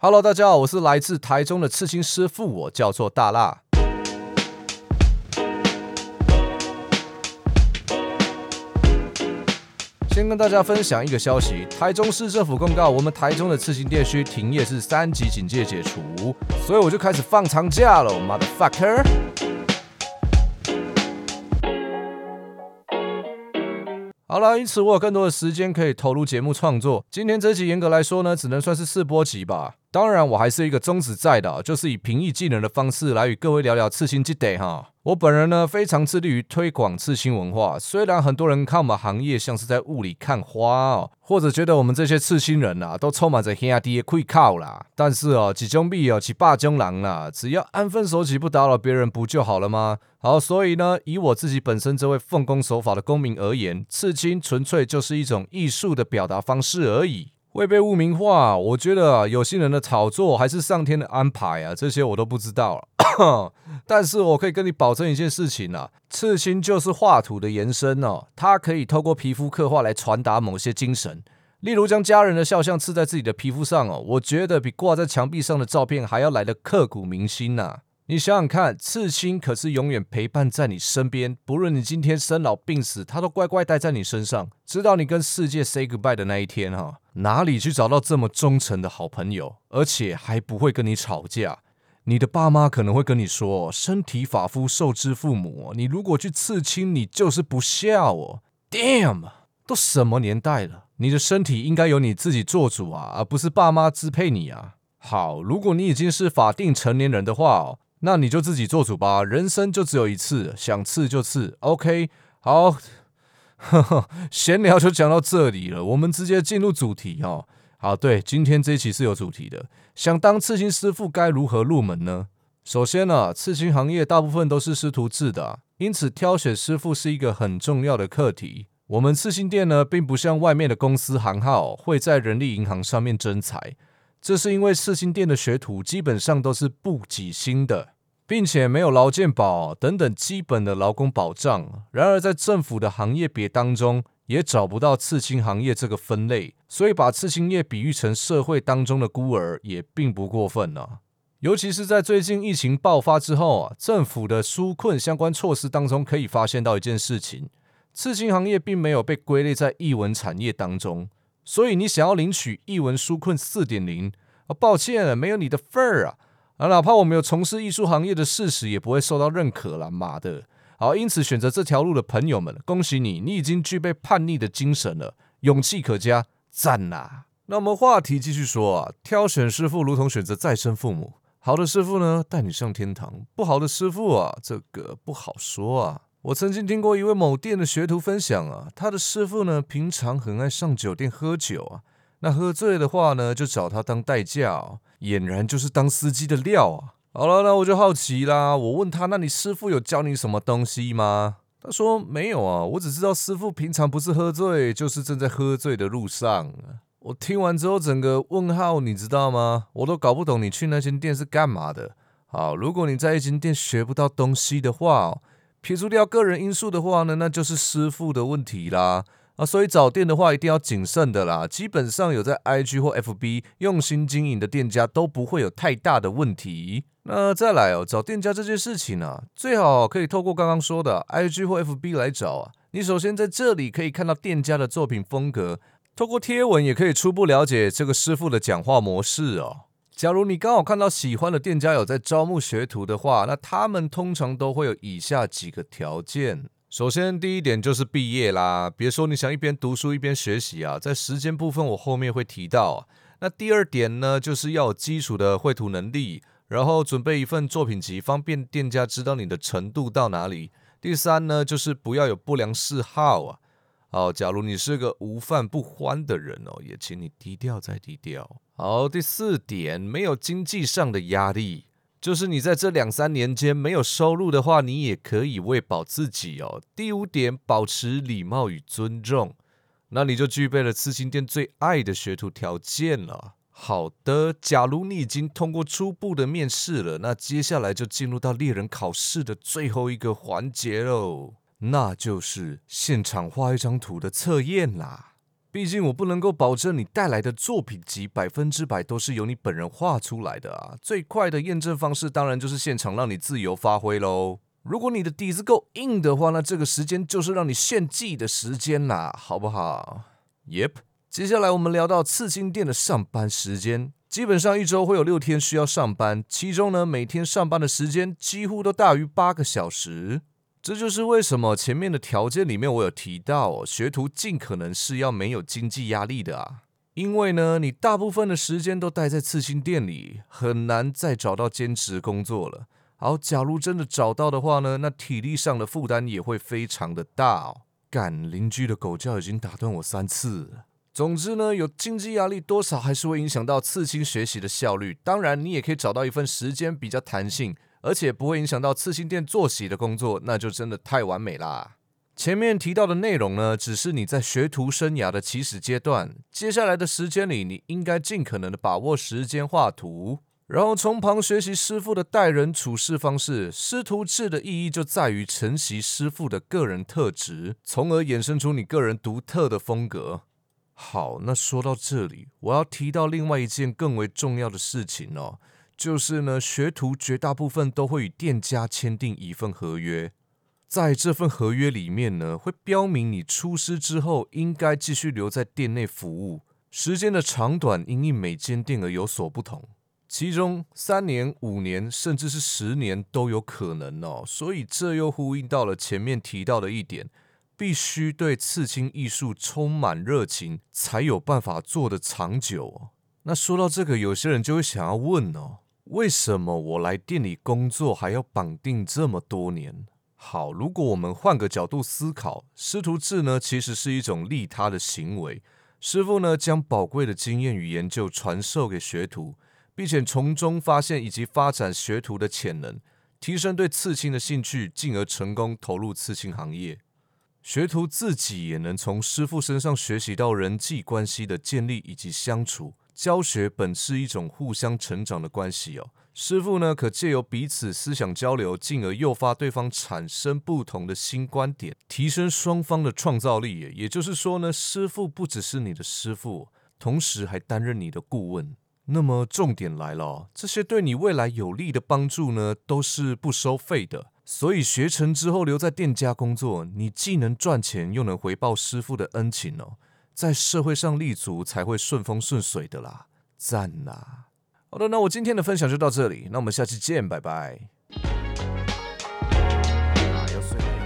Hello，大家好，我是来自台中的刺青师傅，我叫做大辣。先跟大家分享一个消息，台中市政府公告，我们台中的刺青店需停业至三级警戒解除，所以我就开始放长假了，motherfucker。好了，因此我有更多的时间可以投入节目创作。今天这集严格来说呢，只能算是试播集吧。当然，我还是一个宗旨在的，就是以平易近人的方式来与各位聊聊刺青这得哈。我本人呢，非常致力于推广刺青文化。虽然很多人看我们行业像是在雾里看花哦，或者觉得我们这些刺青人呐，都充满着兄弟的愧靠啦。但是哦，几中币哦，几霸中狼啦，只要安分守己，不打扰别人，不就好了吗？好，所以呢，以我自己本身这位奉公守法的公民而言，刺青纯粹就是一种艺术的表达方式而已。会被污名化，我觉得，有心人的炒作还是上天的安排啊，这些我都不知道了。但是我可以跟你保证一件事情啊，刺青就是画图的延伸哦，它可以透过皮肤刻画来传达某些精神，例如将家人的肖像刺在自己的皮肤上哦，我觉得比挂在墙壁上的照片还要来的刻骨铭心呐。你想想看，刺青可是永远陪伴在你身边，不论你今天生老病死，它都乖乖待在你身上，直到你跟世界 say goodbye 的那一天哈。哪里去找到这么忠诚的好朋友，而且还不会跟你吵架？你的爸妈可能会跟你说：“身体发肤受之父母，你如果去刺青，你就是不孝哦。” Damn，都什么年代了，你的身体应该由你自己做主啊，而不是爸妈支配你啊。好，如果你已经是法定成年人的话哦。那你就自己做主吧，人生就只有一次，想刺就刺。OK，好，闲聊就讲到这里了，我们直接进入主题哦。好，对，今天这一期是有主题的，想当刺青师傅该如何入门呢？首先呢，刺青行业大部分都是师徒制的，因此挑选师傅是一个很重要的课题。我们刺青店呢，并不像外面的公司行号会在人力银行上面征才。这是因为刺青店的学徒基本上都是不给薪的，并且没有劳健保等等基本的劳工保障。然而，在政府的行业别当中，也找不到刺青行业这个分类，所以把刺青业比喻成社会当中的孤儿，也并不过分呢。尤其是在最近疫情爆发之后啊，政府的纾困相关措施当中，可以发现到一件事情：刺青行业并没有被归类在艺文产业当中。所以你想要领取译文纾困四点零啊？抱歉，没有你的份儿啊！啊，哪怕我们有从事艺术行业的事实，也不会受到认可了，妈的！好，因此选择这条路的朋友们，恭喜你，你已经具备叛逆的精神了，勇气可嘉，赞呐！那我们话题继续说啊，挑选师傅如同选择再生父母，好的师傅呢带你上天堂，不好的师傅啊，这个不好说啊。我曾经听过一位某店的学徒分享啊，他的师傅呢，平常很爱上酒店喝酒啊，那喝醉的话呢，就找他当代驾，俨然就是当司机的料啊。好了，那我就好奇啦，我问他，那你师傅有教你什么东西吗？他说没有啊，我只知道师傅平常不是喝醉，就是正在喝醉的路上。我听完之后，整个问号，你知道吗？我都搞不懂你去那间店是干嘛的。好，如果你在一间店学不到东西的话。撇除掉个人因素的话呢，那就是师傅的问题啦啊！所以找店的话一定要谨慎的啦。基本上有在 IG 或 FB 用心经营的店家都不会有太大的问题。那再来哦，找店家这件事情呢，最好可以透过刚刚说的 IG 或 FB 来找啊。你首先在这里可以看到店家的作品风格，透过贴文也可以初步了解这个师傅的讲话模式哦。假如你刚好看到喜欢的店家有在招募学徒的话，那他们通常都会有以下几个条件。首先，第一点就是毕业啦。别说你想一边读书一边学习啊，在时间部分我后面会提到。那第二点呢，就是要有基础的绘图能力，然后准备一份作品集，方便店家知道你的程度到哪里。第三呢，就是不要有不良嗜好啊。好，假如你是个无饭不欢的人哦，也请你低调再低调。好，第四点，没有经济上的压力，就是你在这两三年间没有收入的话，你也可以喂饱自己哦。第五点，保持礼貌与尊重，那你就具备了刺青店最爱的学徒条件了。好的，假如你已经通过初步的面试了，那接下来就进入到猎人考试的最后一个环节喽，那就是现场画一张图的测验啦。毕竟我不能够保证你带来的作品集百分之百都是由你本人画出来的啊。最快的验证方式当然就是现场让你自由发挥喽。如果你的底子够硬的话，那这个时间就是让你献祭的时间啦，好不好？Yep。接下来我们聊到刺青店的上班时间，基本上一周会有六天需要上班，其中呢每天上班的时间几乎都大于八个小时。这就是为什么前面的条件里面我有提到，学徒尽可能是要没有经济压力的啊，因为呢你大部分的时间都待在刺青店里，很难再找到兼职工作了。好，假如真的找到的话呢，那体力上的负担也会非常的大哦。干，邻居的狗叫已经打断我三次。总之呢，有经济压力多少还是会影响到刺青学习的效率。当然，你也可以找到一份时间比较弹性，而且不会影响到刺青店作息的工作，那就真的太完美啦。前面提到的内容呢，只是你在学徒生涯的起始阶段，接下来的时间里，你应该尽可能的把握时间画图。然后从旁学习师傅的待人处事方式，师徒制的意义就在于承袭师傅的个人特质，从而衍生出你个人独特的风格。好，那说到这里，我要提到另外一件更为重要的事情哦，就是呢，学徒绝大部分都会与店家签订一份合约，在这份合约里面呢，会标明你出师之后应该继续留在店内服务，时间的长短因应每间店而有所不同。其中三年、五年，甚至是十年都有可能哦，所以这又呼应到了前面提到的一点，必须对刺青艺术充满热情，才有办法做得长久。那说到这个，有些人就会想要问哦，为什么我来店里工作还要绑定这么多年？好，如果我们换个角度思考，师徒制呢，其实是一种利他的行为，师傅呢将宝贵的经验与研究传授给学徒。并且从中发现以及发展学徒的潜能，提升对刺青的兴趣，进而成功投入刺青行业。学徒自己也能从师傅身上学习到人际关系的建立以及相处。教学本是一种互相成长的关系哦。师傅呢，可借由彼此思想交流，进而诱发对方产生不同的新观点，提升双方的创造力。也就是说呢，师傅不只是你的师傅，同时还担任你的顾问。那么重点来了，这些对你未来有利的帮助呢，都是不收费的。所以学成之后留在店家工作，你既能赚钱，又能回报师傅的恩情哦，在社会上立足才会顺风顺水的啦。赞啦。好的，那我今天的分享就到这里，那我们下期见，拜拜。啊，要睡了。